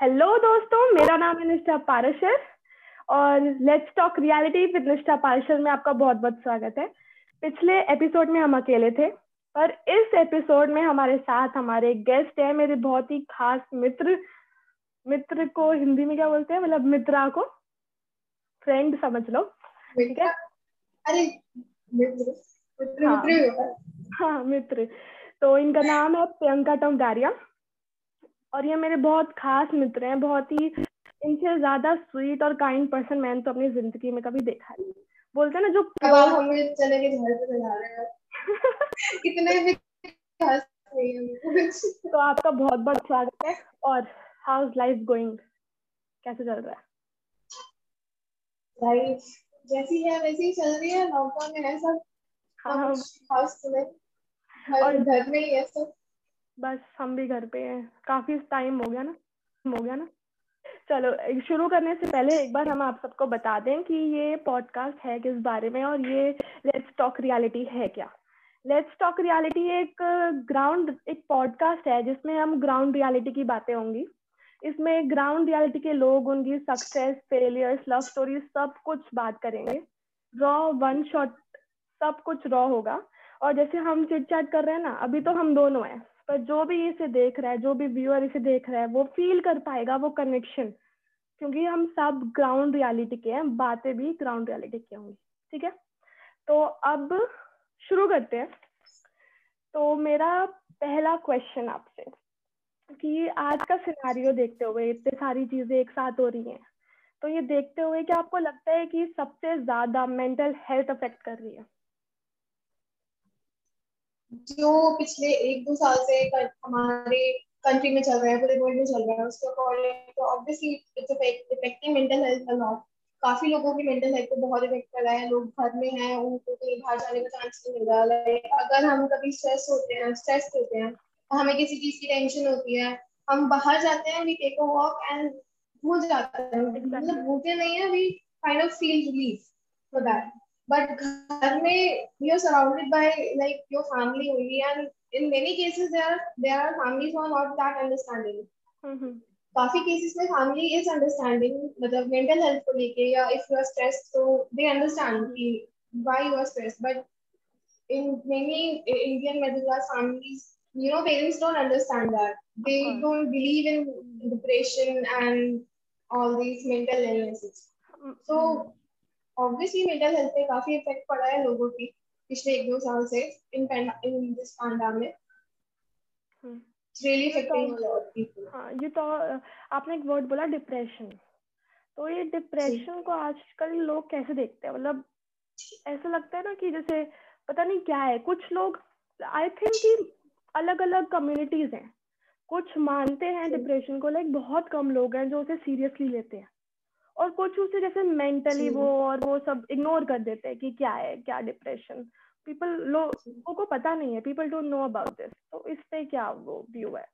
Hello दोस्तों मेरा नाम है निष्ठा पारशर और लेट्स टॉक रियलिटी विद निष्ठा पारशर में आपका बहुत बहुत स्वागत है। पिछले एपिसोड में हम अकेले थे पर इस एपिसोड में हमारे साथ हमारे गेस्ट है मेरे बहुत ही खास मित्र मित्र को हिंदी में क्या बोलते हैं? मतलब मित्रा को। फ्रेंड समझ लो ठीक है? अरे मित्र। मित्र हाँ। मित्र हाँ मित्र। तो इनका नाम है प्रियंका टमडारिया और ये मेरे बहुत खास मित्र हैं बहुत ही इनसे ज़्यादा स्वीट और काइंड पर्सन मैंने तो अपनी ज़िंदगी में कभी देखा नहीं। बोलते हैं ना जो अब आप हमें चले के घर पे रहे हैं। कितने भी हैं तो आपका बहुत बहुत स्वागत है और हाउ इज़ लाइफ गोइंग कैसे चल रहा है? लाइफ जैसी है वैसी ही चल रही है। लॉकडाउन में है सब। हाउस में और- घर में ही है सब। बस हम भी घर पे हैं। काफ़ी टाइम हो गया ना, हो गया ना। चलो शुरू करने से पहले एक बार हम आप सबको बता दें कि ये पॉडकास्ट है किस बारे में और ये लेट्स टॉक रियलिटी है क्या? लेट्स टॉक रियलिटी एक ग्राउंड एक पॉडकास्ट है जिसमें हम ग्राउंड रियलिटी की बातें होंगी। इसमें ग्राउंड रियलिटी के लोग उनकी सक्सेस फेलियर्स लव स्टोरी सब कुछ बात करेंगे। रॉ वन शॉट सब कुछ रॉ होगा। और जैसे हम चिट चैट कर रहे हैं ना, अभी तो हम दोनों हैं। पर जो भी इसे देख रहा है, जो भी व्यूअर इसे देख रहा है, वो फील कर पाएगा वो कनेक्शन क्योंकि हम सब ग्राउंड रियलिटी के हैं, बातें भी ग्राउंड रियलिटी की होंगी, ठीक है? तो अब शुरू करते हैं। तो मेरा पहला क्वेश्चन आपसे, कि आज का सिनारियो देखते हुए इतने सारी चीज़ें एक साथ हो रही हैं तो ये देखते हुए क्या आपको लगता है कि सबसे ज़्यादा मेंटल हेल्थ अफेक्ट कर रही है? जो पिछले एक दो साल से हमारे कंट्री में चल रहा है, पूरे वर्ल्ड में चल रहा है, उसके अकॉर्डिंग तो obviously it's affecting mental health a lot काफ़ी लोगों की मेंटल हेल्थ को बहुत इफ़ेक्ट कर रहा है, लोग घर में हैं, उनको कहीं बाहर जाने का चांस नहीं मिल रहा लाइक अगर हम कभी स्ट्रेस होते हैं स्ट्रेस होते हैं, हमें किसी चीज़ की टेंशन होती है, हम बाहर जाते हैं we take a walk and भूल जाते हैं मतलब भूलते नहीं है we kind of feel relief for that but घर में you're surrounded by like your family only and in many cases there are there are families who are not that understanding हम्म हम्म काफी केसेस में फैमिली इज अंडरस्टैंडिंग मतलब mental health को लेके या if you are stressed तो they understand कि why you are stressed but in many Indian middle class families, you know, parents don't understand that. They course. don't believe in depression and all these mental illnesses. So obviously mental health पे काफ़ी effect पड़ा है लोगों की पिछले एक दो साल से in in this pandemic really affecting a lot people हाँ ये तो आपने एक वर्ड बोला डिप्रेशन तो ये डिप्रेशन को आजकल लोग कैसे देखते हैं? मतलब ऐसा लगता है ना कि जैसे पता नहीं क्या है कुछ लोग आई थिंक कि अलग अलग कम्युनिटीज हैं। कुछ मानते हैं डिप्रेशन को लाइक बहुत कम लोग हैं जो उसे सीरियसली लेते हैं। और कुछ उसे जैसे मेंटली वो और वो सब इग्नोर कर देते हैं कि क्या है क्या डिप्रेशन पीपल लोगों को पता नहीं है people don't know about this तो इस पे क्या वो व्यू है?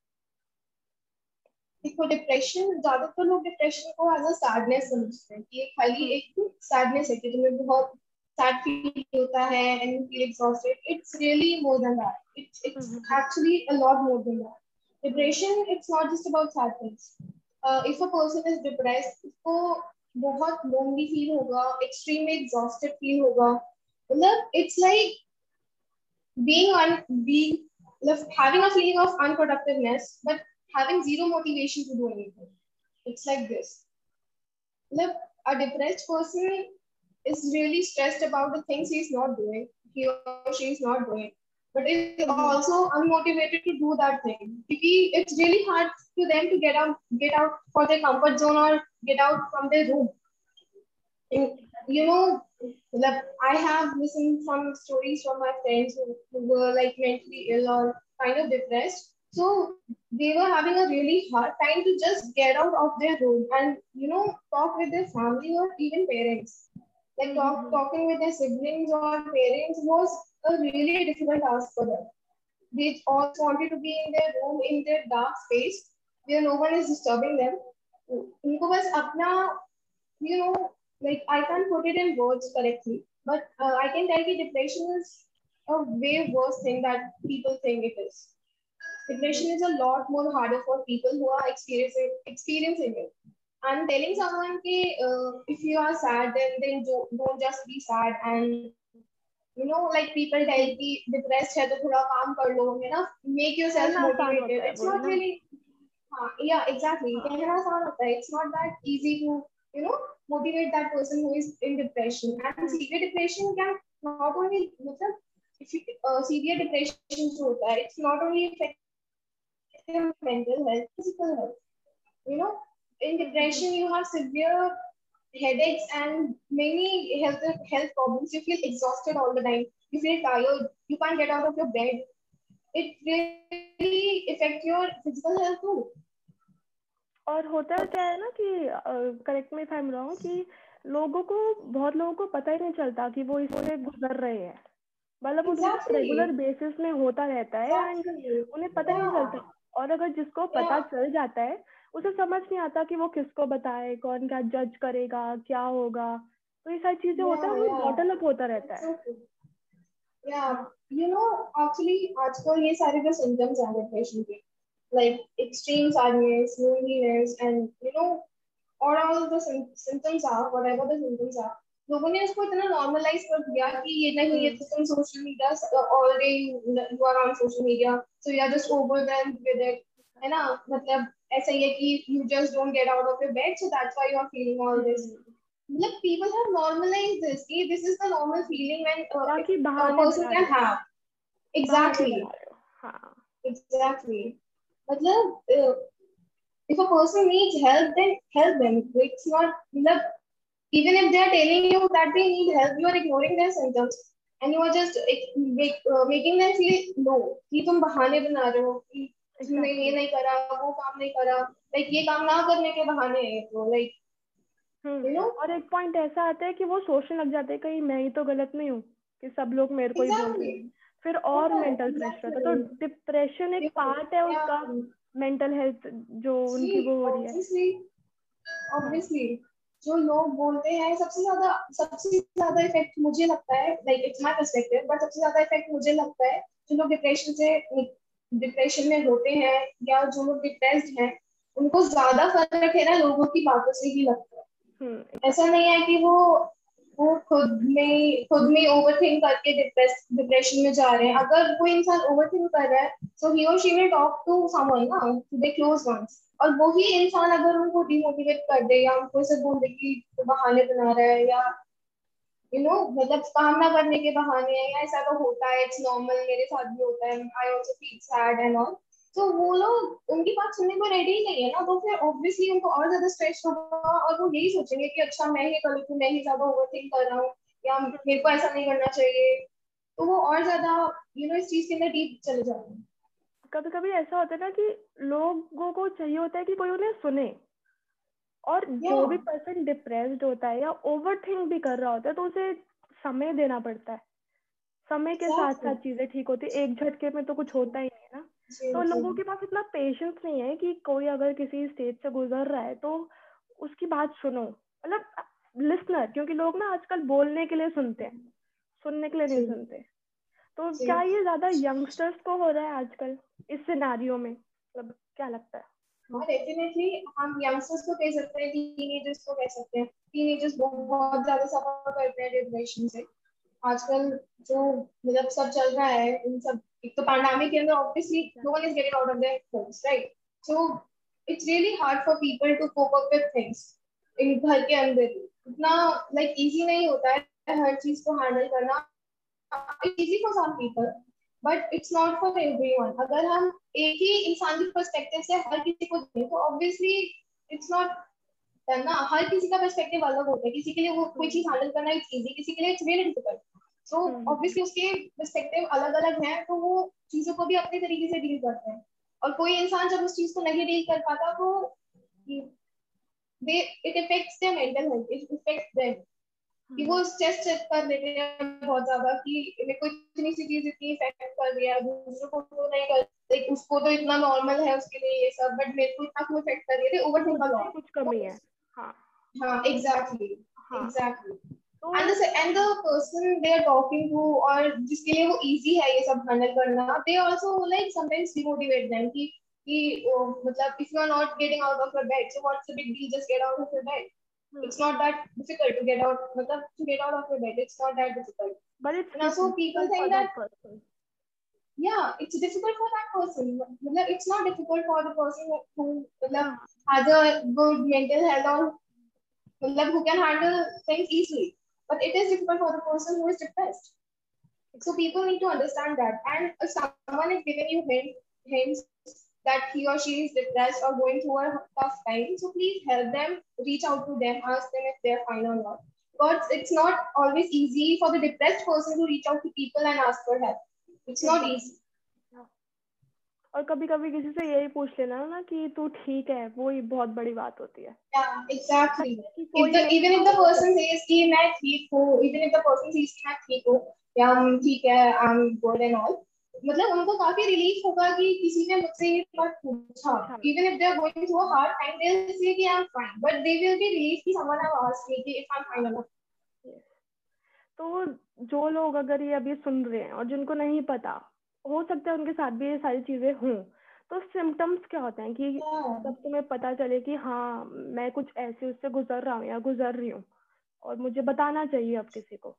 देखो डिप्रेशन ज़्यादातर लोग डिप्रेशन को एज अ सैडनेस समझते हैं कि ये खाली एक सैडनेस है कि तुम्हें बहुत सैड फील होता है and you feel exhausted it's really more than that it's it's. Actually a lot more than that depression it's not just about sadness if a person is depressed उसको बहुत lonely feel होगा extremely exhausted feel होगा। मतलब it's like being un be मतलब having a feeling of unproductiveness but having zero motivation to do anything it's like this मतलब a depressed person is really stressed about the things he is not doing he और she is not doing but is Mhm. also unmotivated to do that thing because it's really hard to them to get out get out for their comfort zone or get out from their room and, you know I have listened some stories from my friends who, who were like mentally ill or kind of depressed. So they were having a really hard time to just get out of their room and you know talk with their family or even parents. Like talk, Mhm. talking with their siblings or parents was a really difficult task for them. They all wanted to be in their room in their dark space where no one is disturbing them. उनको बस अपना you know like I can't put it in words correctly, but uh, I can tell you depression is a way worse thing that people think it is. depression is a lot more harder for people who are experiencing experiencing it and telling someone ki, uh, if you are sad then then don't, don't just be sad and you know like people tell ki depressed hai to thoda kaam kar lo you know make yourself motivated it's not really uh, yeah exactly कहना आसान होता है it's not that easy to you know motivate that person who is in depression and severe depression can not only मतलब if you uh, severe depression जो होता है it's not only affecting mental health physical health you know in depression you have severe headaches and many health health problems you feel exhausted all the time you feel tired you can't get out of your bed it really affect your physical health too और होता क्या है ना कि correct में I am wrong कि लोगों को बहुत लोगों को पता ही नहीं चलता कि वो इससे गुजर रहे हैं मतलब exactly. रेगुलर बेसिस में होता रहता है एंड उन्हें पता yeah. नहीं चलता और अगर जिसको पता चल जाता है उसे समझ नहीं आता कि वो किसको बताए कौन क्या जज करेगा क्या होगा। तो ये सारी चीज़ें होता है वो बॉटल अप होता रहता है। यू नो एक्चुअली आजकल ये सारे जो सिम्टम्स हैं डिप्रेशन के like extreme sadness loneliness and you know or all the symptoms are whatever the symptoms are लोगों ने उसको इतना नॉर्मलाइज कर दिया कि ये नहीं ये तो तुम social media all day you are on social media so you are just overwhelmed with it है ना? मतलब ऐसा ही है कि you just don't get out of your bed so that's why you are feeling all this मतलब people have normalised this कि this is the normal feeling when ताकि बाहर निकल सके हाँ। एग्जैक्टली हाँ एग्जैक्टली मतलब if a person needs help then help them it's not मतलब even if they are telling you that they need help you are ignoring their symptoms and you are just uh, make, uh, making them feel no ki tum bahane bana rahe ho तुमने ये नहीं करा वो काम नहीं करा। Like ये काम ना करने के बहाने है तो लाइक हम्म, you know? और एक पॉइंट ऐसा आता है कि वो सोचने लग जाते हैं कहीं मैं ही तो गलत नहीं हूँ कि सब लोग मेरे को ही बोल रहे हैं। फिर और मेंटल प्रेशर होता है तो डिप्रेशन एक पार्ट है उसका मेंटल हेल्थ जो उनकी वो हो रही है। ऑब्वियसली जो लोग बोलते हैं सबसे ज़्यादा सबसे ज़्यादा इफ़ेक्ट मुझे लगता है like it's my perspective but सबसे ज़्यादा इफ़ेक्ट मुझे लगता है जो लोग डिप्रेशन से डिप्रेशन में होते हैं या जो लोग डिप्रेस्ड हैं उनको ज़्यादा फ़र्क है ना लोगों की बातों से ही लगता है। हम्म। ऐसा नहीं है कि वो वो खुद में खुद में ओवर थिंक करके डिप्रेस डिप्रेशन में जा रहे हैं। अगर कोई इंसान ओवर थिंक कर रहा है सो ही और she will talk to someone ना टू दे क्लोज वंस और वही इंसान अगर उनको डिमोटिवेट कर दे या उनको ऐसे बोल दे कि बहाने बना रहा है या यू नो मतलब काम ना करने के बहाने या ऐसा तो होता है इट्स नॉर्मल मेरे साथ भी होता है I also feel sad and all तो वो लोग, उनकी बात सुनने को रेडी नहीं है ना तो फिर ऑब्वियसली उनको और ज़्यादा स्ट्रेस होगा और वो यही सोचेंगे कि अच्छा मैं ही गलत हूँ मैं ही ज़्यादा ओवर थिंक कर रहा हूँ, या मेरे को ऐसा नहीं करना चाहिए। तो वो और ज़्यादा यू नो इस चीज़ के अंदर डीप चले जाते हैं। कभी कभी ऐसा होता है ना कि लोगों को चाहिए होता है कि कोई उन्हें सुने। और yeah. जो भी पर्सन डिप्रेस्ड होता है या ओवर थिंक भी कर रहा होता है तो उसे समय देना पड़ता है। समय के साथ साथ चीज़ें ठीक होती है। एक झटके में तो कुछ होता ही नहीं है ना तो लोगों के पास इतना पेशेंस नहीं है कि कोई अगर किसी स्टेज से गुजर रहा है तो उसकी बात सुनो। मतलब लिसनर क्योंकि लोग ना आजकल बोलने के लिए सुनते हैं। सुनने के लिए नहीं सुनते। तो क्या ये ज़्यादा यंगस्टर्स को हो रहा है आजकल इस सिनारियो में? मतलब क्या लगता है? डेफिनेटली हम यंगस्टर्स को कह सकते हैं टीनेजर्स को कह सकते हैं। टीनेजर्स बहुत ज़्यादा सफ़र करते हैं डिप्रेशन से। आजकल जो मतलब सब चल रहा है इन सब, एक तो पैंडेमिक के अंदर obviously no one is getting out of their homes right so it's really hard for people to cope up with things in घर के अंदर। इतना लाइक इजी नहीं होता है हर चीज़ को हैंडल करना। Easy for some people but it's not for everyone अगर हम एक ही इंसान की पर्सपेक्टिव से हर किसी को दें तो ऑब्वियसली इट्स नॉट ना। हर किसी का पर्सपेक्टिव अलग होता है। किसी के लिए वो कोई चीज़ हैंडल करना इट्स इजी किसी के लिए it's very difficult so obviously उसके पर्सपेक्टिव अलग अलग हैं तो वो चीज़ों को भी अपने तरीके से डील करते हैं। और कोई इंसान जब उस चीज़ को नहीं डील कर पाता तो it affects their mental health it affects them. कि वो चेस्ट चेक कर लेते हैं बहुत ज़्यादा कि मेरे को इतनी सी चीज़ इतनी इफ़ेक्ट कर रही है दूसरों को तो नहीं कर लाइक उसको तो इतना नॉर्मल है उसके लिए ये सब बट मेरे को इतना क्यों इफ़ेक्ट कर रही है? तो ओवर थिंकिंग कुछ कमी है। हाँ। हाँ exactly exactly and the and the person they are talking to और जिसके लिए वो इजी है ये सब हैंडल करना they also like sometimes demotivate them कि कि मतलब if you are not getting out of your bed so what's the big deal just get out of your bed It's not that difficult to get out, matlab, to get out of your bed. It's not that difficult. But it's not so people think that, that person. yeah, it's difficult for that person. It's not difficult for the person who matlab, has a good mental health or matlab, who can handle things easily. But it is difficult for the person who is depressed. So people need to understand that. And if someone is giving you hints that he or she is depressed or going through a tough time, so please help them, reach out to them, ask them if they're fine or not. Because it's not always easy for the depressed person to reach out to people and ask for help. It's not easy. और कभी कभी किसी से यही पूछ लेना ना कि तू ठीक है वो ही बहुत बड़ी बात होती है exactly even if the person says कि मैं ठीक हूँ even if the person says कि मैं ठीक हूँ या ठीक है I am good and all मतलब उनको काफ़ी रिलीफ होगा कि किसी ने मुझसे ये बात पूछा। Even if they are going through a hard time they will say कि I am fine but they will be relief कि समवन हैव आस्क्ड मी कि इफ़ आई एम फाइन और तो जो लोग अगर ये अभी सुन रहे हैं और जिनको नहीं पता हो सकता है उनके साथ भी ये सारी चीज़ें हों। तो सिम्टम्स क्या होते हैं कि जब तुम्हें पता चले कि हाँ मैं कुछ ऐसे उससे गुजर रहा हूँ या गुजर रही हूँ और मुझे बताना चाहिए अब किसी को।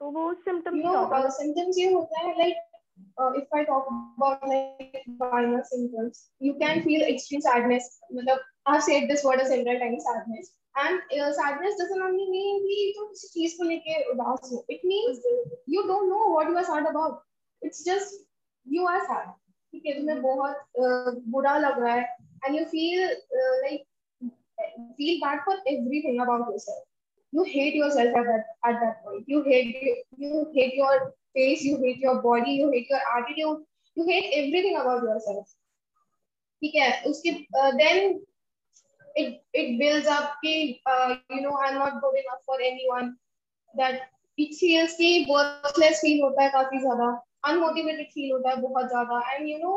तो वो सिम्टम क्या होता है? सिम्टम्स ये होता है like if I talk about like minor symptoms you can feel extreme sadness मतलब I have said this word a several times sadness and sadness doesn't only mean कि तुम किसी चीज़ को लेके उदास हो. It means you don't know what you are sad about it's just you are sad ठीक है तुम्हें बहुत बुरा लग रहा है. And you feel like feel bad for everything about yourself You hate yourself at that at that point. You hate you, you hate your face. You hate your body. You hate your attitude. You hate everything about yourself. ठीक है उसके then it it builds up कि uh, you know I'm not good enough for anyone. That it feels कि worthless feel होता है काफी ज्यादा unmotivated feel होता है बहुत ज्यादा and you know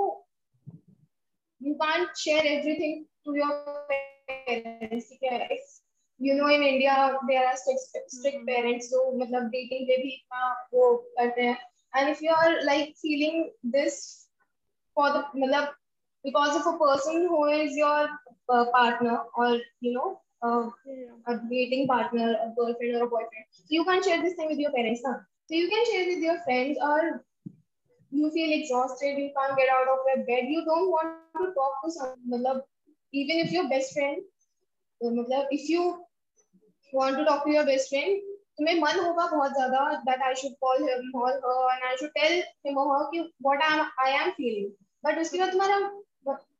you can't share everything to your parents ठीक है You know in India there are strict parents जो मतलब डेटिंग पे भी इतना वो करते हैं and if you are like feeling this for the मतलब because of a person who is your uh, partner or you know uh, a dating partner a girlfriend or a boyfriend so you can't share this thing with your parents huh? so you can share with your friends or you feel exhausted, you can't get out of your bed, you don't want to talk to someone. Even if your best friend, if you want to talk to your best friend, तुम्हें मन होगा बहुत ज़्यादा that I should call him or her and I should tell him or her कि what I am I am feeling. But उसके बाद तुम्हारा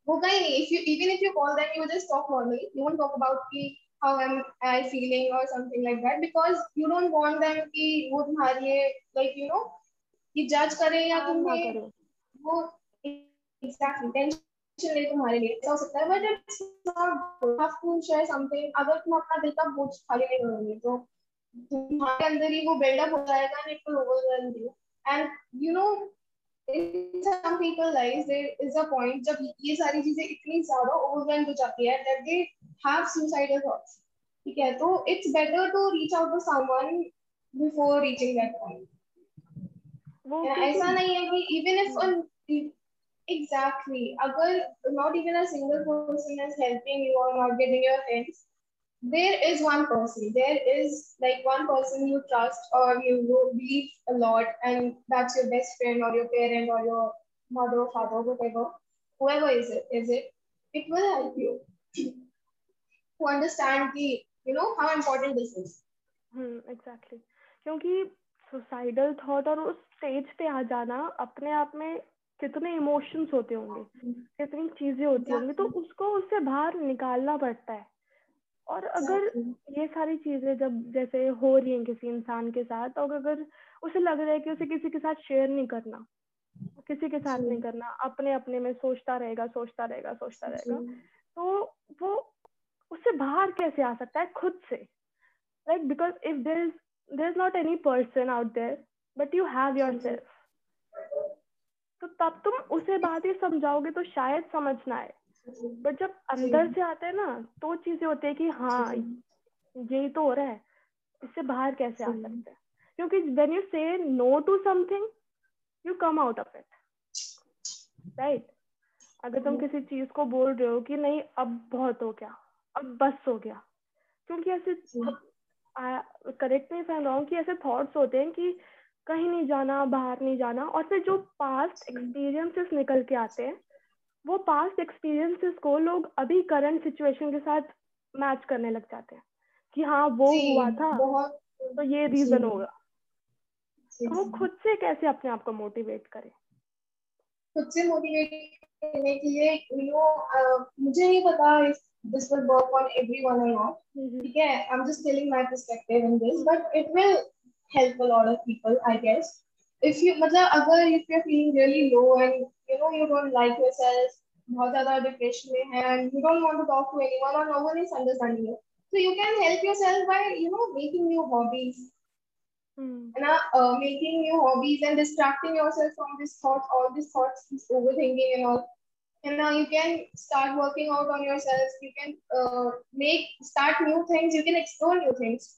होगा ही नहीं. If you even if you call them, you will just talk normally. You won't talk about कि how am I feeling or something like that because you don't want them कि वो तुम्हारे like you know कि जज करें या हाँ, तुम्हें वो एग्जैक्टली टेंशन ले तुम्हारे लिए ऐसा हो सकता है but it's not have to share something अगर तुम अपना दिल का बोझ खाली नहीं करोगे तो तुम्हारे अंदर ही वो बिल्डअप हो जाएगा and it will overwhelm you and you know in some people lives there is a point जब ये सारी चीज़ें इतनी ज़्यादा ओवरवेल्म हो जाती है that they have suicidal thoughts. ठीक है? तो it's better to reach out to someone before reaching that point. ऐसा नहीं है कि even if exactly agar not even a single person is helping you or not giving your hints there is one person there is like one person you trust or you believe a lot and that's your best friend or your parent or your mother or father whatever whoever is it is it it will help you to understand the you know how important this is hmm exactly क्योंकि suicidal thought और उस stage पे आ जाना अपने आप में कितने emotions होते होंगे कितनी चीज़ें होती होंगी तो उसको उससे बाहर निकालना पड़ता है। और अगर ये सारी चीज़ें जब जैसे हो रही हैं किसी इंसान के साथ और अगर उसे लग रहा है कि उसे किसी के साथ शेयर नहीं करना किसी के साथ नहीं करना अपने अपने में सोचता रहेगा सोचता रहेगा सोचता रहेगा तो वो उससे बाहर कैसे आ सकता है? खुद से। Like because if there is there is not any person out out but you have your yourself. तो तब तुम उसे बात ही समझाओगे तो शायद समझना है बट जब अंदर से आते हैं ना तो चीज़ें होती है कि हाँ यही तो हो रहा है इससे बाहर कैसे आ सकते हैं? क्योंकि when you say no to something you come out of it right अगर तुम किसी चीज़ को बोल रहे हो कि नहीं अब बहुत हो गया अब बस हो गया। क्योंकि ऐसे करेक्ट नहीं फैल रहा हूँ कि ऐसे थॉट्स होते हैं कि कहीं नहीं जाना बाहर नहीं जाना। और फिर जो पास्ट एक्सपीरियंसेस निकल के आते हैं वो पास्ट एक्सपीरियंसेस को लोग अभी करंट सिचुएशन के साथ मैच करने लग जाते हैं कि हाँ वो हुआ था तो ये रीजन होगा। तो वो खुद से कैसे अपने आप को मोटिवेट करे? खुद से मोटिवेट करने के लिए यू नो मुझे नहीं पता this will work on everyone or not. Mm-hmm. Okay, I'm just telling my perspective in this, but it will help a lot of people, I guess. If you, मतलब अगर if you're feeling really low and you know you don't like yourself, बहुत ज़्यादा depression में है and you don't want to talk to anyone or no one is understanding you, so you can help yourself by you know making new hobbies. Mm. And, uh, making new hobbies and distracting yourself from these thoughts, all these thoughts, this overthinking and all and now you can start working out on yourself you can uh, make start new things you can explore new things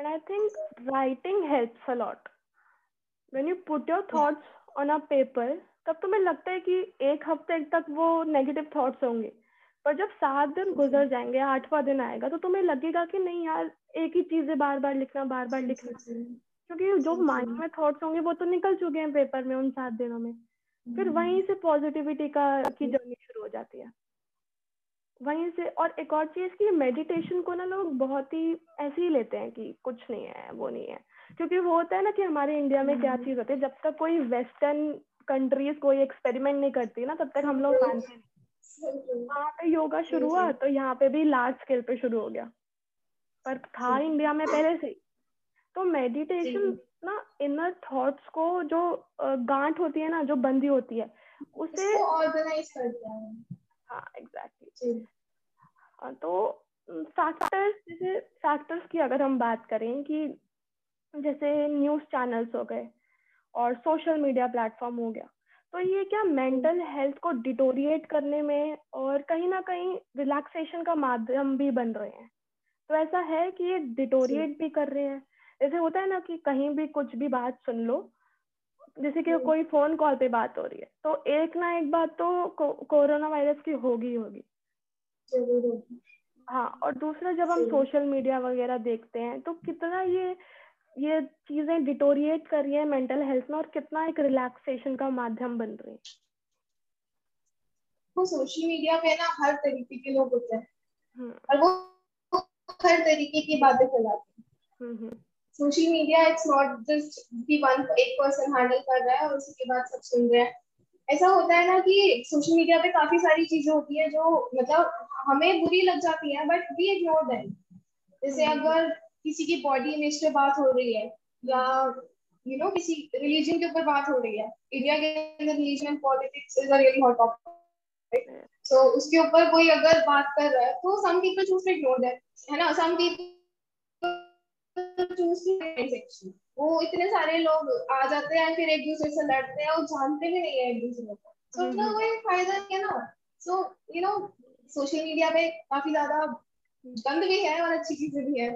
and i think writing helps a lot. When you put your thoughts on a paper तब तुम्हें लगता है कि एक हफ़्ते तक वो negative thoughts होंगे। पर जब सात दिन गुजर जाएँगे आठवां दिन आएगा तो तुम्हें लगेगा कि नहीं यार एक ही चीज़ें बार बार लिखना बार बार लिखना। क्योंकि जो माइंड में थॉट्स होंगे वो तो निकल चुके हैं पेपर में उन सात दिनों में। फिर वहीं से पॉजिटिविटी का की जर्नी शुरू हो जाती है। वहीं से और एक और चीज़ की मेडिटेशन को ना लोग बहुत ही ऐसे ही लेते हैं कि कुछ नहीं है वो नहीं है। क्योंकि वो होता है ना कि हमारे इंडिया में क्या हम्म। चीज़ होती है जब तक कोई वेस्टर्न कंट्रीज़ कोई एक्सपेरिमेंट नहीं करती ना तब तक हम लोग मानते वहाँ पे योगा शुरू हुआ तो यहाँ पे भी लार्ज स्केल पे शुरू हो गया। पर था इंडिया में पहले से तो मेडिटेशन ना इनर थॉट्स को जो गांठ होती है ना जो बंदी होती है उसे ऑर्गेनाइज करता है। हाँ एग्जैक्टली तो फैक्टर्स जैसे फैक्टर्स की अगर हम बात करें कि जैसे न्यूज़ चैनल्स हो गए और सोशल मीडिया प्लेटफॉर्म हो गया तो ये क्या मेंटल हेल्थ को डिटोरिएट करने में और कहीं ना कहीं रिलैक्सेशन का माध्यम भी बन रहे हैं? तो ऐसा है कि ये डिटोरिएट भी कर रहे हैं। जैसे होता है ना कि कहीं भी कुछ भी बात सुन लो जैसे कि कोई फ़ोन कॉल पे बात हो रही है तो एक ना एक बात तो को, कोरोना वायरस की होगी होगी। हाँ और दूसरा जब हम सोशल मीडिया वगैरह देखते हैं तो कितना ये ये चीज़ें डिटोरिएट कर रही है मेंटल हेल्थ में और कितना एक रिलैक्सेशन का माध्यम बन रही है? वो सोशल मीडिया पे ना हर तरीके के लोग होते हैं। हम्म। और वो हर तरीके की बातें फैलाते हैं। Social media it's not just कि वन एक पर्सन हैंडल कर रहा है और उसके बाद सब सुन रहे हैं। ऐसा होता है ना कि सोशल मीडिया पे काफ़ी सारी चीज़ें होती है जो मतलब हमें बुरी लग जाती है बट वी इग्नोर दैम जैसे hmm. अगर किसी की बॉडी इमेज पे बात हो रही है या यू नो किसी रिलीजन के ऊपर बात हो रही है इंडिया के अंदर religion and politics is a really hot topic so उसके ऊपर कोई अगर बात कर रहा है तो some people choose to ignore that है ना? सम पीपल सेक्शन वो इतने सारे लोग आ जाते हैं फिर एक दूसरे से लड़ते हैं और जानते भी नहीं है एक दूसरे को। सो उसका। कोई फ़ायदा नहीं है ना। So you know social media पे काफ़ी ज़्यादा गंद भी है और अच्छी चीज़ें भी है।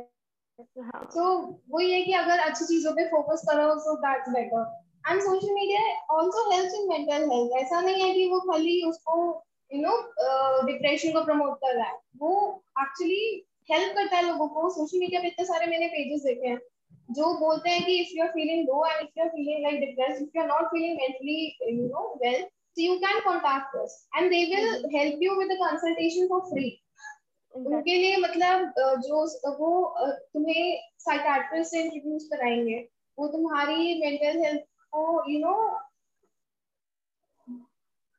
सो हाँ। वो ये कि अगर अच्छी चीज़ों पे फोकस करो so that's better and social media also helps in mental health ऐसा नहीं है कि वो खाली उसको यू नो डिप्रेशन को प्रमोट कर रहा है। वो एक्चुअली हेल्प करता है लोगों को। सोशल मीडिया पे इतने सारे मैंने पेजेस देखे हैं जो बोलते हैं कि if you are feeling low and if you are feeling like depressed if you are not feeling mentally you know well so you can contact us and they will help you with the consultation for free. उनके लिए मतलब जो वो तुम्हें psychiatrist से introduce कराएँगे वो तुम्हारी मेंटल हेल्थ को यू नो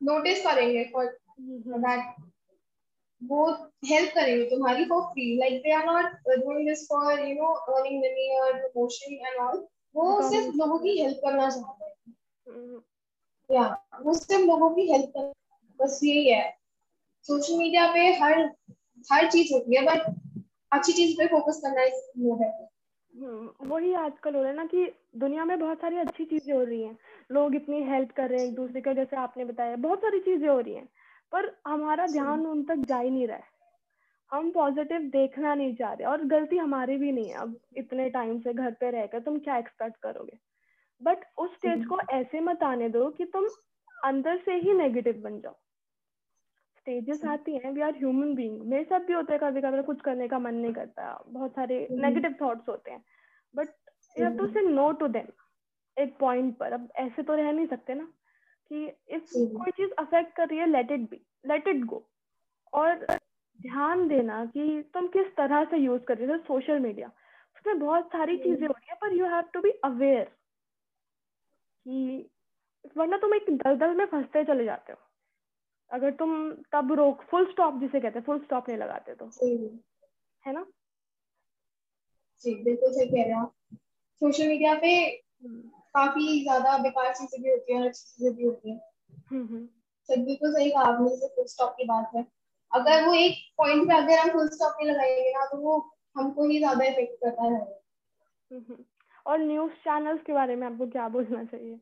नोटिस करेंगे फॉर दैट वो हेल्प करेंगे। तुम्हारी for free like they are not doing this for you know earning money और प्रमोशन एंड ऑल वो सिर्फ़ लोगों की हेल्प करना चाहते हैं। या वो सिर्फ़ लोगों की हेल्प कर बस यही है। सोशल मीडिया पे हर हर चीज़ होती है बट अच्छी चीज़ पे फोकस करना वो है। हम्म, वही आजकल हो रहा है ना कि दुनिया में बहुत सारी अच्छी चीज़ें हो रही हैं। लोग इतनी हेल्प कर रहे हैं एक दूसरे को जैसे आपने बताया बहुत सारी चीज़ें हो रही हैं। पर हमारा ध्यान उन तक जा ही नहीं रहा है। हम पॉजिटिव देखना नहीं चाह रहे और गलती हमारी भी नहीं है। अब इतने टाइम से घर पे रहकर तुम क्या एक्सपेक्ट करोगे? बट उस स्टेज हम्म। को ऐसे मत आने दो कि तुम अंदर से ही नेगेटिव बन जाओ। स्टेजेस आती हैं वी आर ह्यूमन बीइंग मेरे साथ भी होता है कभी कभी कुछ करने का मन नहीं करता। बहुत सारे नेगेटिव हम्म। थॉट्स होते हैं। But you have to say no to them एक पॉइंट पर। अब ऐसे तो रह नहीं सकते ना। कि इफ़ कोई चीज़ अफेक्ट कर रही है let it be let it go और ध्यान देना कि तुम किस तरह से यूज़ कर रहे हो सोशल मीडिया उसमें बहुत सारी। चीज़ें हो रही है पर you have to be aware कि वरना तुम एक दलदल में फंसते चले जाते हो। अगर तुम तब रोक फुल स्टॉप जिसे कहते हैं फुल स्टॉप नहीं लगाते तो। है ना? जी बिल्कुल सही कह रहे हो सोशल मीडिया पे। काफ़ी ज़्यादा बेकार चीज़ें भी होती हैं और अच्छी चीज़ें भी होती हैं। हम्म, हम्म। सर बिल्कुल सही कहा आपने जैसे फुल स्टॉप की बात है। अगर वो एक पॉइंट पे अगर हम फुल स्टॉप नहीं लगाएँगे ना तो वो हमको ही ज़्यादा इफ़ेक्ट करता है और न्यूज़ चैनल्स के बारे में आपको क्या बोलना चाहिए?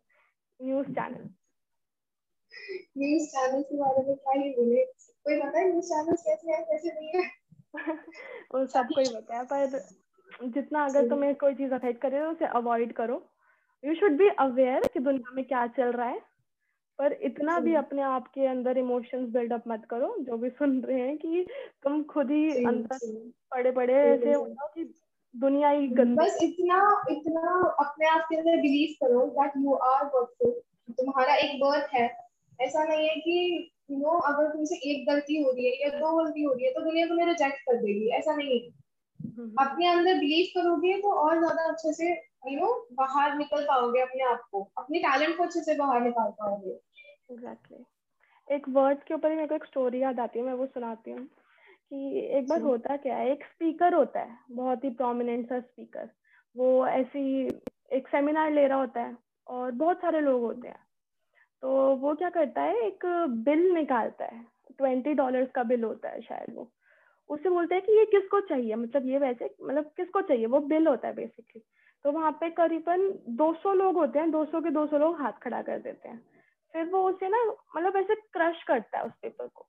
न्यूज़ चैनल न्यूज़ चैनल के बारे में क्या ही बोले? कोई पता है न्यूज़ चैनल कैसे है कैसे नहीं है? वो सबको ही पता है पर जितना अगर तुम्हें कोई चीज़ अफेक्ट करे तो उसे अवॉइड करो। यू शुड बी अवेयर कि दुनिया में क्या चल रहा है पर इतना भी अपने आप के अंदर इमोशंस बिल्डअप मत करो जो भी सुन रहे हैं कि तुम खुद ही अंदर पड़े पड़े ऐसे हो कि दुनिया ही गंदी बस इतना इतना अपने आप के अंदर बिलीव करो दैट यू आर वर्थ तुम्हारा एक बर्थ है। ऐसा नहीं है कि यू नो अगर तुमसे एक गलती हो रही है या दो गलती हो रही है तो दुनिया तुम्हें रिजेक्ट कर देगी ऐसा नहीं है। हम्म। अपने अंदर बिलीव करोगे तो और ज़्यादा अच्छे से यू नो बाहर निकल पाओगे अपने आप को। अपने टैलेंट को अच्छे से बाहर निकाल पाओगे। Exactly exactly. एक वर्ड के ऊपर मेरे को एक स्टोरी याद आती है मैं वो सुनाती हूँ कि एक बार होता क्या है एक स्पीकर होता है बहुत ही प्रोमिनेंट सा स्पीकर वो ऐसी एक सेमिनार ले रहा होता है और बहुत सारे लोग होते हैं। तो वो क्या करता है एक बिल निकालता है ट्वेंटी डॉलर्स का बिल होता है शायद वो। उससे बोलते हैं कि ये किसको चाहिए? मतलब ये वैसे मतलब किसको चाहिए? वो बिल होता है बेसिकली तो वहाँ पे करीबन 200 लोग होते हैं 200 के 200 लोग हाथ खड़ा कर देते हैं। फिर वो उसे ना मतलब ऐसे क्रश करता है उस पेपर को।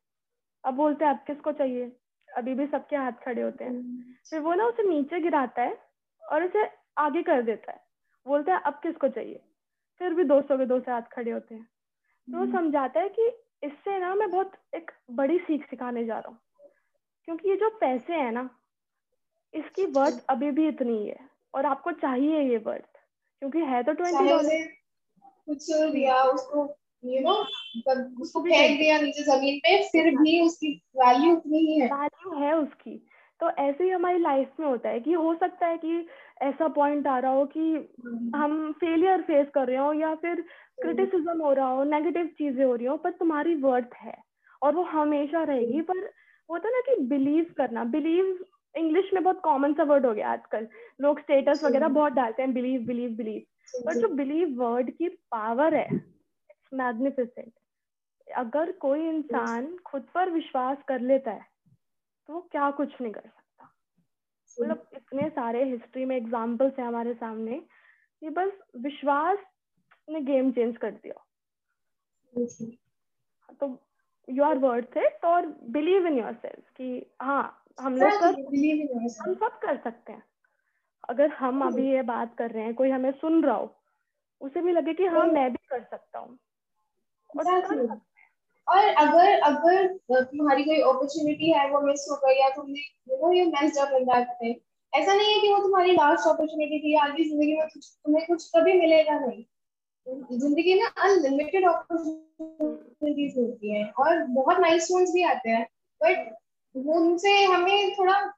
अब बोलते हैं आप किसको चाहिए? अभी भी सबके हाथ खड़े होते हैं। हम्म। फिर वो ना उसे नीचे गिराता है और उसे आगे कर देता है। बोलते हैं अब किसको चाहिए? फिर भी दो सौ के दो से हाथ खड़े होते हैं। तो वो हम्म। समझाता है कि इससे ना मैं बहुत एक बड़ी सीख सिखाने जा रहा हूँ। क्योंकि ये जो पैसे है ना इसकी वर्थ अभी भी इतनी ही है। और आपको चाहिए ये वर्थ क्योंकि है तो ट्वेंटी डॉलर कुछ दिया उसको यू नो उसको फेंक दिया नीचे ज़मीन पे फिर भी उसकी वैल्यू उतनी ही है। वैल्यू है उसकी। तो ऐसे ही हमारी लाइफ में होता है कि हो सकता है कि ऐसा पॉइंट आ रहा हो कि हम्म। हम फेलियर फेस कर रहे हो या फिर क्रिटिसिज्म हो रहा हो नेगेटिव चीज़ें हो रही हो पर तुम्हारी वर्थ है और वो हमेशा रहेगी। पर होता है ना कि बिलीव करना बिलीव इंग्लिश में बहुत कॉमन सा वर्ड हो गया आजकल। लोग स्टेटस वगैरह बहुत डालते हैं बिलीव बिलीव बिलीव पर जो बिलीव वर्ड की पावर है इट्स मैग्निफिसेंट अगर कोई इंसान खुद पर विश्वास कर लेता है तो वो क्या कुछ नहीं कर सकता। मतलब इतने सारे हिस्ट्री में एग्जाम्पल्स है हमारे सामने कि बस विश्वास ने गेम चेंज कर दिया। तो यू आर वर्थ इट और बिलीव इन योर सेल्फ कि हाँ हम लोग कर हम सब कर सकते हैं। अगर हम अभी ये बात कर रहे हैं कोई हमें सुन रहा हो उसे भी लगे कि हाँ मैं भी कर सकता हूँ। और अगर अगर तुम्हारी कोई अपॉर्चुनिटी है वो मिस हो गई या तुमने you know you messed up in that thing ऐसा नहीं है कि वो तुम्हारी लास्ट अपॉर्चुनिटी थी आगे ज़िंदगी में कुछ तुम्हें कुछ कभी मिलेगा नहीं। ज़िंदगी में अनलिमिटेड अपॉर्चुनिटीज़ होती हैं और बहुत वंस भी आते हैं। बट उनसे हमें थोड़ा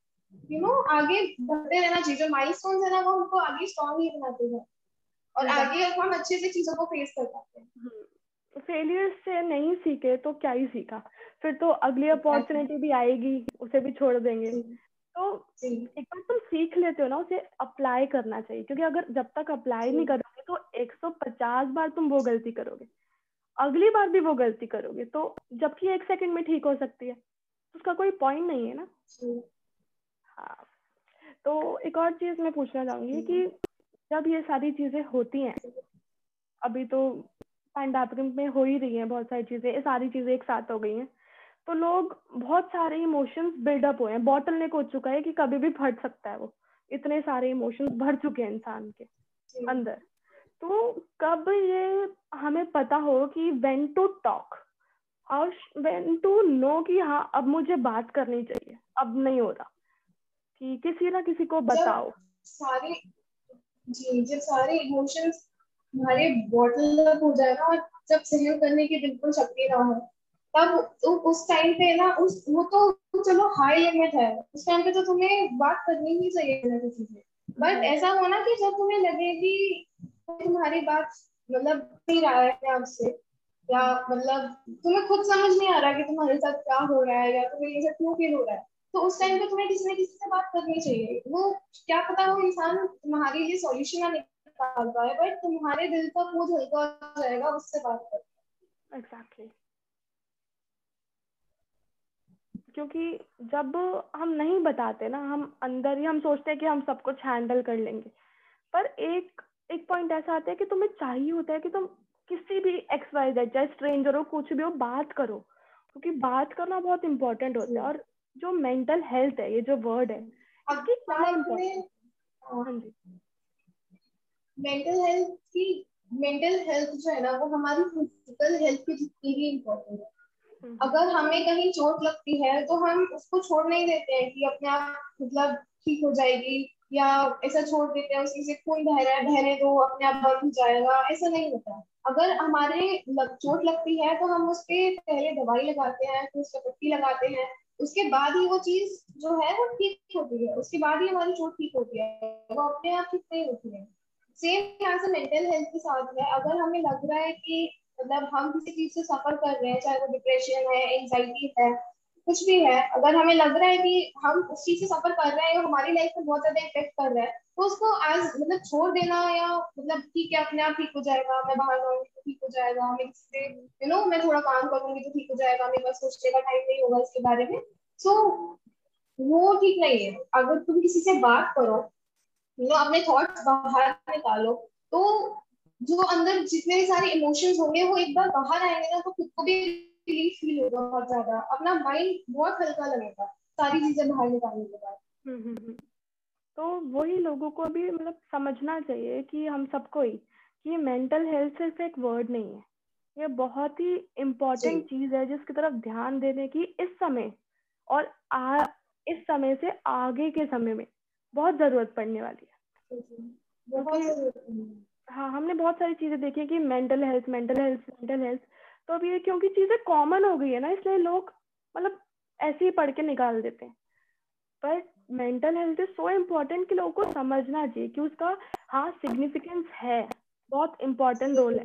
यू नो आगे बढ़ते रहना चाहिए। जो माइलस्टोन्स है ना वो हमको आगे स्ट्रॉन्ग ही बनाते हैं। और आगे हम अच्छे से चीज़ों को फेस कर पाते हैं। फेलियर से नहीं सीखे तो क्या ही सीखा? फिर तो अगली अपॉर्चुनिटी भी आएगी उसे भी छोड़ देंगे। तो एक बार तुम सीख लेते हो ना उसे अप्लाई करना चाहिए। क्योंकि अगर जब तक अप्लाई नहीं करोगे तो 150 बार तुम वो गलती करोगे। अगली बार भी वो गलती करोगे। तो जबकि एक सेकंड में ठीक हो सकती है। तो उसका कोई पॉइंट नहीं है ना। हाँ। तो एक और चीज़ मैं पूछना चाहूँगी कि जब ये सारी चीज़ें होती हैं अभी तो पैंडेमिक में हो ही रही हैं बहुत सारी चीज़ें ये सारी चीज़ें एक साथ हो गई हैं तो लोग बहुत सारे इमोशंस बिल्डअप हुए हैं। बॉटल ने हो चुका है कि कभी भी फट सकता है वो। इतने सारे इमोशंस भर चुके हैं इंसान के अंदर। तो कब ये हमें पता हो कि वेन टू टॉक और वेन टू नो कि हाँ अब मुझे बात करनी चाहिए अब नहीं हो रहा। कि किसी ना किसी को बताओ। सारे जी जब सारे इमोशंस हमारे बॉटल अप हो जाएगा और जब सहन करने की बिल्कुल शक्ति ना हो तब तो उस टाइम पे ना उस वो तो चलो हाई लिमिट है। उस टाइम पे तो तुम्हें बात करनी ही चाहिए ना किसी से। बट ऐसा होना कि जब तुम्हें लगे कि तुम्हारी बात मतलब नहीं रहा है आपसे या मतलब तुम्हें खुद समझ नहीं आ रहा कि तुम्हारे साथ क्या हो रहा है या तुम्हें ये सब क्यों फील हो रहा है? तो उस टाइम पे तुम्हें किसी न किसी से बात करनी चाहिए। वो क्या पता वो इंसान तुम्हारे लिए सॉल्यूशन ना निकाल पाए बट तुम्हारे दिल का बोझ हल्का हो जाएगा उससे बात कर एग्जैक्टली क्योंकि जब हम नहीं बताते ना, हम अंदर ही हम सोचते हैं कि हम सब कुछ हैंडल कर लेंगे। पर एक एक पॉइंट ऐसा आता है कि तुम्हें चाहिए होता है कि तुम किसी भी एक्स वाई जेड चाहे स्ट्रेंजर हो कुछ भी हो बात करो। क्योंकि बात करना बहुत इम्पोर्टेंट होता है और जो मेंटल हेल्थ है ये जो वर्ड है इसकी क्या इम्पोर्टेंस हाँ? जी। मेंटल हेल्थ की मेंटल हेल्थ जो है ना वो हमारी फ़िज़िकल हेल्थ की जितनी भी इम्पोर्टेंट है। हम्म। अगर हमें कहीं चोट लगती है तो हम उसको छोड़ नहीं देते हैं कि अपने आप मतलब ठीक हो जाएगी या ऐसा छोड़ देते हैं उसी से खून बह रहा है बहने दो अपने आप बंद हो जाएगा ऐसा नहीं होता। अगर हमारे लग, चोट लगती है तो हम उस पर पहले दवाई लगाते हैं फिर उसका पट्टी लगाते हैं। उसके बाद ही वो चीज़ जो है वो ठीक होती है। उसके बाद ही हमारी चोट ठीक होती है। वो अपने आप ठीक नहीं होती है। सेम यहाँ से मेंटल हेल्थ के साथ है अगर हमें लग रहा है कि मतलब हम किसी चीज़ से सफ़र कर रहे हैं चाहे वो डिप्रेशन है एंजाइटी है कुछ भी है अगर हमें लग रहा है कि हम उस चीज़ से सफ़र कर रहे हैं हमारी लाइफ में बहुत ज़्यादा इफ़ेक्ट कर रहा है तो उसको एज मतलब छोड़ देना या मतलब ठीक है अपने आप ठीक हो जाएगा मैं बाहर जाऊँगी तो ठीक हो जाएगा मैं किसी यू नो मैं थोड़ा काम करूँगी तो ठीक हो जाएगा मेरे पास सोचने का टाइम नहीं होगा इसके बारे में। सो so, वो ठीक नहीं है। अगर तुम किसी से बात करो यू नो अपने थॉट्स बाहर निकालो तो जो अंदर जितने भी सारे इमोशंस होंगे वो एक बार बाहर आएँगे ना तो खुद को भी रिलीफ फील होगा बहुत ज़्यादा। अपना माइंड बहुत हल्का लगेगा सारी चीज़ें बाहर निकालने के बाद। हम्म, हम्म, हम्म। तो वही लोगों को भी मतलब समझना चाहिए कि हम सबको ही कि मेंटल हेल्थ सिर्फ़ एक वर्ड नहीं है। ये बहुत ही इम्पोर्टेंट चीज़ है जिसकी तरफ़ ध्यान देने की इस समय और आ, इस समय से आगे के समय में बहुत ज़रूरत पड़ने वाली है। बहुत हाँ। हमने बहुत सारी चीज़ें देखी कि mental health mental health mental health तो अब ये क्योंकि चीज़ें कॉमन हो गई है ना इसलिए लोग मतलब ऐसे ही पढ़ के निकाल देते हैं। पर mental health is so important कि लोगों को समझना चाहिए कि उसका हाँ सिग्निफिकेंस है बहुत इम्पोर्टेंट रोल है।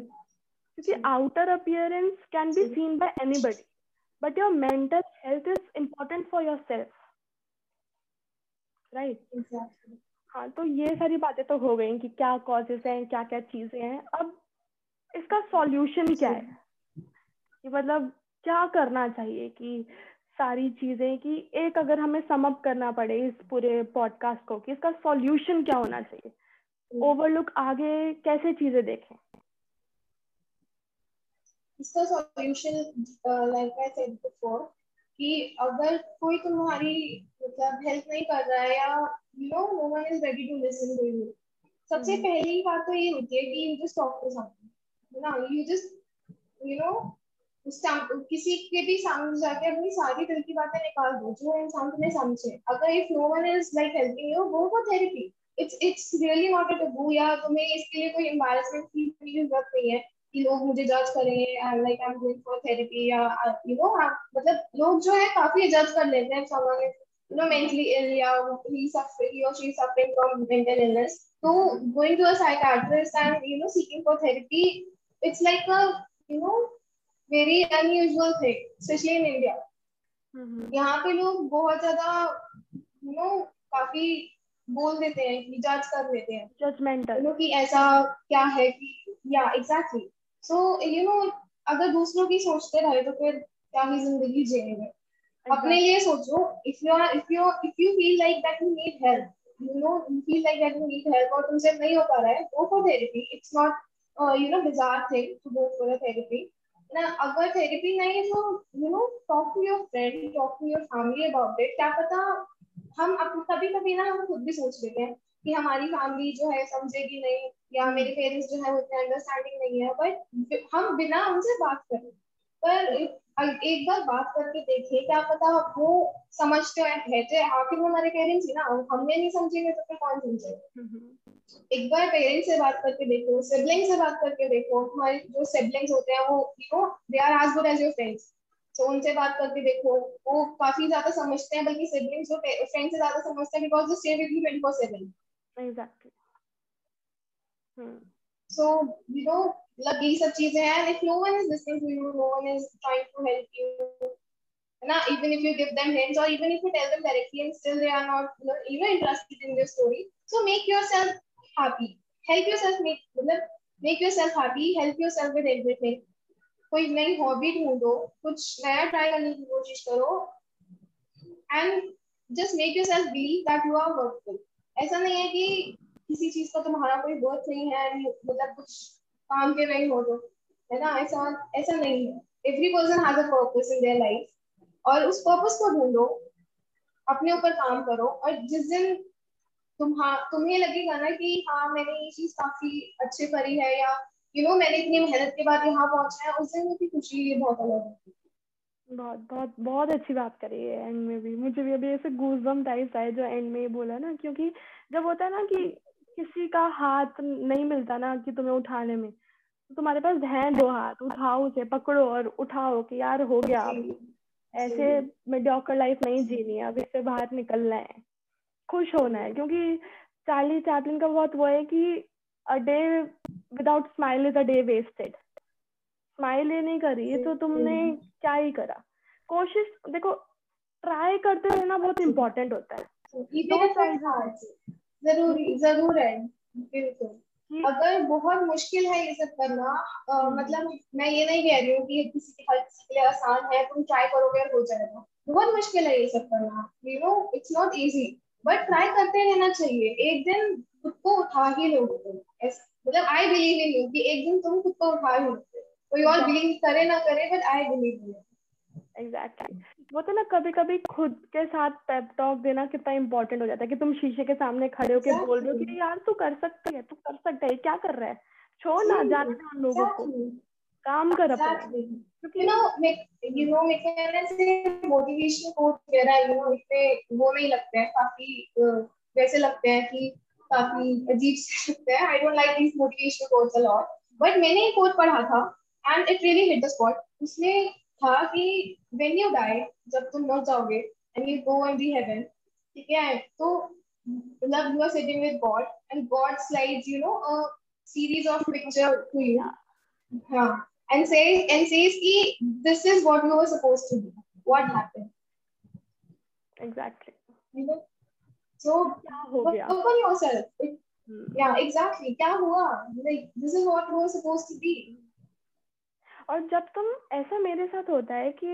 क्योंकि outer appearance can be seen by anybody but your mental health is important for your self right हाँ तो ये सारी बातें तो हो गई कि क्या कॉजेस हैं क्या क्या चीज़ें हैं। अब इसका सॉल्यूशन क्या है? कि मतलब क्या करना चाहिए कि सारी चीज़ें कि एक अगर हमें समअप करना पड़े इस पूरे पॉडकास्ट को कि इसका सॉल्यूशन क्या होना चाहिए? Overlook hmm. आगे कैसे चीज़ें देखें? इसका solution like I said before कि अगर कोई तुम्हारी मतलब हेल्प नहीं कर रहा है या you know no one is ready to listen to you सबसे हम्म। पहली बात तो ये होती है कि you just talk to someone ना? यू जस्ट यू नो किसी के भी सामने जाके अपनी सारी दिल की बातें निकाल दो, जो इंसान तुम्हें समझे। अगर if no one is like helping you go for therapy it's it's really not a या तुम्हें इसके लिए कोई ज़रूरत नहीं है कि लोग मुझे जज करेंगे like I am going for therapy या यू नो मतलब लोग जो है काफ़ी जज कर लेते हैं someone you know mentally ill या ही ही और she suffering from mental illness तो going to a psychiatrist and you know seeking for therapy it's like a you know very unusual thing specially in India यहाँ पे लोग बहुत ज़्यादा you know काफ़ी बोल देते हैं कि जज कर देते हैं। जजमेंटल नो कि ऐसा क्या है कि या एग्जैक्टली सो यू नो अगर दूसरों की सोचते रहे तो फिर क्या ही ज़िंदगी जिएँगे। अपने ये सोचो if you are if you if you feel like that you need help you know you feel like that you need help और तुमसे नहीं हो पा रहा है go for therapy it's not you know bizarre thing to go for a therapy ना, अगर therapy नहीं है तो you know talk to your friend talk to your family about it क्या पता हम कभी कभी ना, हम खुद भी सोच लेते हैं कि हमारी फैमिली जो है, समझेगी नहीं, या मेरे पेरेंट्स जो है उतने अंडरस्टैंडिंग नहीं है बट हम बिना उनसे बात करें। पर एक बार बात करके देखिए क्या पता वो समझते हैं है तो आखिर वो हमारे पेरेंट्स ही ना हमने नहीं समझेंगे तो फिर कौन समझेगा? एक बार पेरेंट्स से बात करके देखो सिबलिंग से बात करके देखो हमारे जो सिबलिंग्स होते हैं वो you know they are as good as your friends तो उनसे बात करके देखो वो काफ़ी ज़्यादा समझते हैं बल्कि सिबलिंग्स जो फ्रेंड से ज़्यादा समझते हैं because they stay with you 24/7 exactly so you know मतलब ये सब चीज़ें हैं। If no one is listening to you no one is trying to help you है ना? Even if you give them hints और even if you tell them directly and still they are not you know interested in your story so make yourself happy help yourself make मतलब make yourself happy help yourself with everything कोई नई hobby ढूंढो, कुछ नया try करने की कोशिश करो and just make your self believe that you are workful ऐसा नहीं है कि किसी चीज़ का तुम्हारा कोई वर्थ नहीं है मतलब कुछ काम के नहीं हो तो है ना? ऐसा ऐसा नहीं है। Every person has a purpose in their life और उस पर्पस को ढूंढो, अपने ऊपर काम करो और जिस दिन तुम्हा, तुम्हें लगेगा ना कि हाँ मैंने ये चीज़ काफ़ी अच्छे करी है या यू नो मैंने इतनी मेहनत के बाद यहाँ पहुँचा है, उस दिन की खुशी ये बहुत अलग है। बहुत बहुत बहुत अच्छी बात करी है एंड में भी। मुझे भी अभी ऐसे गूजबम टाइप्स आए जो एंड में बोला ना, क्योंकि जब होता है ना कि किसी का हाथ नहीं मिलता ना कि तुम्हें उठाने में तुम्हारे पास है दो हाथ उठाओ उसे पकड़ो और उठाओ कि यार हो गया ऐसे मेडियोकर लाइफ नहीं जीनी है अब इससे बाहर निकलना है। खुश होना है क्योंकि चार्ली चैपलिन का बहुत वो है कि a day without smile is a day wasted smile ये नहीं करी तो तुमने क्या ही करा। कोशिश देखो ट्राई करते रहना बहुत इम्पोर्टेंट होता है। ज़रूरी ज़रूर है बिल्कुल। अगर बहुत मुश्किल है ये सब करना आ, हम्म। मतलब मैं ये नहीं कह रही हूँ कि किसी के हर किसी के लिए आसान है तुम ट्राई करोगे और हो जाएगा। बहुत मुश्किल है ये सब करना you know it's not easy but try करते रहना चाहिए। एक दिन खुद को उठा ही लोगे तुम। मतलब आई बिलीव इन यू कि एक दिन तुम खुद को उठा ही लोगे। कोई और बिलीव करे ना करे but I believe in you exactly वो तो ना कभी कभी खुद के साथ पेप टॉक देना कितना इम्पोर्टेंट हो जाता है कि तुम शीशे के सामने खड़े होकर बोल रहे हो कि यार तू कर सकती है तू कर सकता है क्या कर रहा है? छोड़ ना जाने दे उन लोगों को। काम कर अपना। क्योंकि नो यू नो मैं कहने से मोटिवेशन कोच वगैरह यू नो इतने वो नहीं लगते हैं काफ़ी वैसे लगते हैं कि काफ़ी अजीब से लगते हैं। I don't like this motivation coach a lot but मैंने एक कोट पढ़ा था and it really hit the spot उसमें था कि व्हेन यू डाई जब तुम मर जाओगे and you go in the heaven ठीक है तो मतलब you are sitting with God and God slides you know a series of picture to you हाँ and says ki this is what you were supposed to do what happened exactly you know so क्या हो गया open yourself it, hmm. yeah exactly क्या हुआ like this is what you were supposed to be और जब तुम ऐसा मेरे साथ होता है कि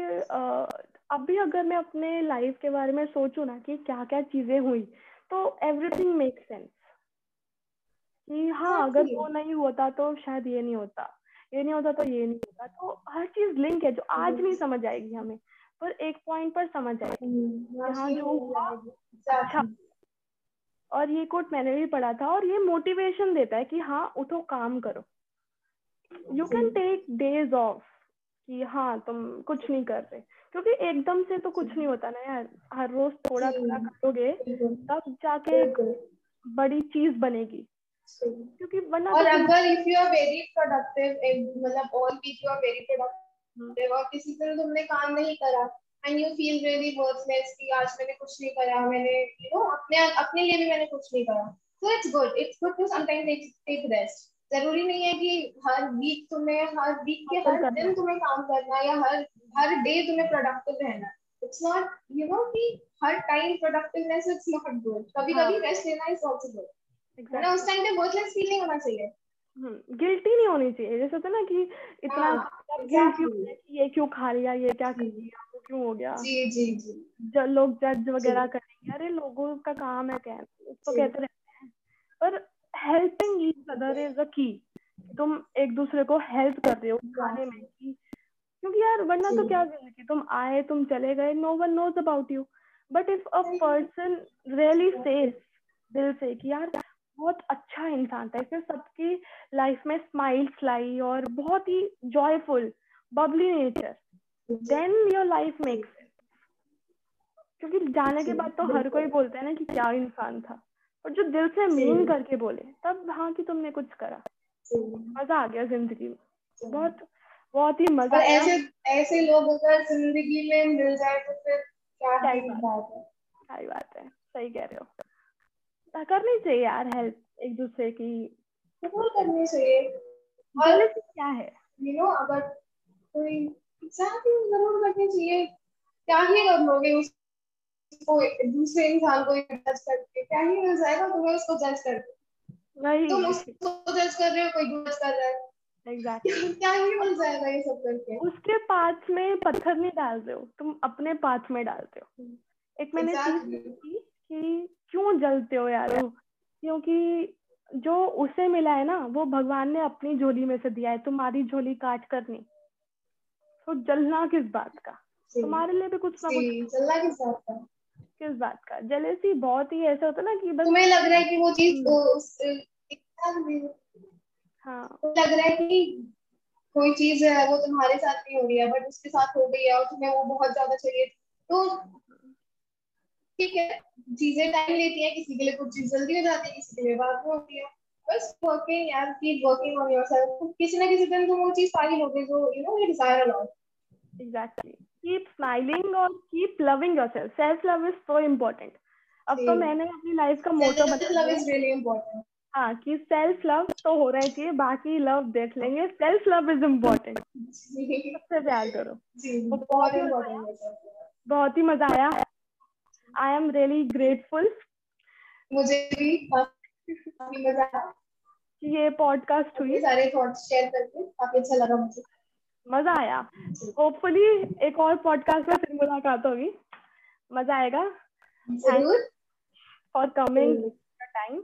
अभी अगर मैं अपने लाइफ के बारे में सोचू ना कि क्या क्या चीज़ें हुई तो एवरीथिंग मेक सेंस कि हाँ अगर वो नहीं होता तो शायद ये नहीं होता ये नहीं होता तो ये नहीं होता तो हर चीज़ लिंक है जो आज नहीं समझ आएगी हमें पर एक पॉइंट पर समझ आएगी हाँ जो हुआ अच्छा। और ये कोट मैंने भी पढ़ा था और ये मोटिवेशन देता है कि हाँ उठो काम करो। You can take days off कि हाँ तुम कुछ नहीं कर रहे। क्योंकि एकदम से तो कुछ नहीं होता ना यार। हर रोज थोड़ा थोड़ा करोगे तब जाके बड़ी चीज़ बनेगी। क्योंकि वरना और तो अगर if you are very productive मतलब all week you are very productive और किसी दिन तुमने काम नहीं करा and you feel really worthless कि आज मैंने कुछ नहीं करा मैंने यू नो अपने अपने लिए भी मैंने कुछ नहीं करा। So it's good it's good to sometimes take rest ज़रूरी नहीं है कि हर वीक तुम्हें हर वीक के हर दिन तुम्हें काम करना या हर हर डे तुम्हें प्रोडक्टिव रहना। इट्स नॉट यू नो कि हर time productiveness it's not good कभी कभी रेस्ट लेना इज़ आल्सो गुड ना? उस टाइम पे वर्थलेस फील नहीं होना चाहिए। गिल्टी नहीं होनी चाहिए। जैसे होता ना कि इतना हाँ, ये क्यों खा लिया ये क्या कर लिया वो क्यों हो गया? जी जी जी। जब लोग जज वगैरह करेंगे। अरे लोगों का काम है क्या उसको कहते रहते हैं। पर helping each other is a की तुम एक दूसरे को हेल्प कर रहे हो खाने में की क्योंकि यार वरना तो क्या ज़िंदगी तुम आए तुम चले गए no one knows about you but if a person really says दिल से कि यार बहुत अच्छा इंसान था इसने सबकी लाइफ में स्माइल्स लाई और बहुत ही joyful bubbly nature then your life makes क्योंकि जाने के बाद तो हर कोई बोलता है ना कि क्या इंसान था। और जो दिल से मीन करके बोले तब हाँ कि तुमने कुछ करा। मज़ा आ गया ज़िंदगी में। बहुत बहुत ही मज़ा ऐसे ऐसे लोग अगर ज़िंदगी में मिल जाए तो फिर क्या सही बात। है। सही बात है। सही कह रहे हो। करनी चाहिए यार हेल्प एक दूसरे की। बिल्कुल करनी चाहिए। और क्या है? यू नो अगर कोई एग्जैक्टली ज़रूर करनी चाहिए क्या ही कर लोगे उस दूसरे इंसान को जज करके क्या ही मिल जाएगा तुम्हें उसको जज करके? तुम उसको जज कर रहे हो कोई जज कर रहा है। Exactly. क्या ही मिल जाएगा ये सब करके? उसके पाथ में पत्थर नहीं डाल रहे हो तुम अपने पाथ में डालते हो। एक मैंने exactly. की कि क्यों जलते हो यार? क्योंकि जो उसे मिला है ना वो भगवान ने अपनी झोली में से दिया है तुम्हारी झोली काट कर नहीं। तो जलना किस बात का? तुम्हारे लिए भी कुछ ना कुछ जलना किस बात का? किस बात का? जेलेसी बहुत ही ऐसा होता ना कि बस तुम्हें लग रहा है कि वो चीज़ हम्म। हाँ। लग रहा है कि कोई चीज़ है वो तुम्हारे साथ नहीं हो रही है बट उसके साथ हो गई है और तुम्हें वो बहुत ज़्यादा चाहिए। तो ठीक है चीज़ें टाइम लेती है किसी के लिए कुछ चीज़ जल्दी हो जाती है किसी के लिए बाद में होती है। बस वर्किंग यार कीप वर्किंग ऑन योरसेल्फ किसी ना किसी दिन तुम वो चीज़ पा ही लोगे जो you know you desire a lot exactly keep smiling और keep loving yourself self love is so important अब तो मैंने अपनी लाइफ का मोटो इम्पोर्टेंट हाँ कि सेल्फ लव तो हो रहा चाहिए बाकी लव देख लेंगे। सेल्फ लव इज़ इम्पोर्टेंट सबसे प्यार करो। बहुत इम्पोर्टेंट बहुत ही मज़ा आया। आई एम रियली ग्रेटफुल मुझे भी मज़ा आया। ये पॉडकास्ट हुई। सारे थॉट्स शेयर करके काफ़ी अच्छा लगा मुझे। मज़ा आया। होपफुली एक और पॉडकास्ट में फिर मुलाकात होगी। मज़ा आएगा। फॉर कमिंग टाइम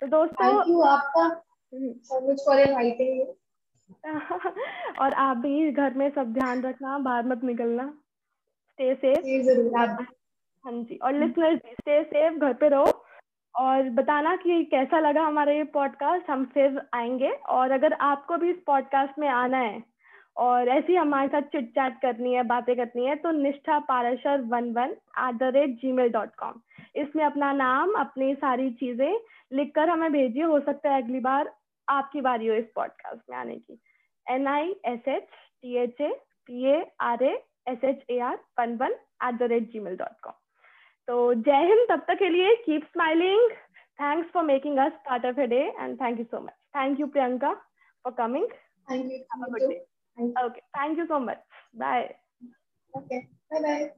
तो दोस्तों आपका। इनवाइटिंग और आप भी घर में सब ध्यान रखना बाहर मत निकलना। स्टे सेफ़ हाँ जी और लिसनर्स स्टे सेफ़ घर पे रहो। और बताना कि कैसा लगा हमारा ये पॉडकास्ट हम फिर आएँगे। और अगर आपको भी इस पॉडकास्ट में आना है और ऐसी हमारे साथ चिट चैट करनी है बातें करनी है तो Nishtha Parashar one one at the rate gmail dot com इसमें अपना नाम अपनी सारी चीज़ें लिखकर हमें भेजिए। हो सकता है अगली बार आपकी बारी हो इस पॉडकास्ट में आने की। N I S H T H A P A R A S H A R one one at the rate gmail dot com तो जय हिंद। तब तक के लिए keep smiling thanks for making us part of a day and thank you so much thank you Priyanka for coming thank you Okay. Thank you so much. Bye. Okay. Bye bye.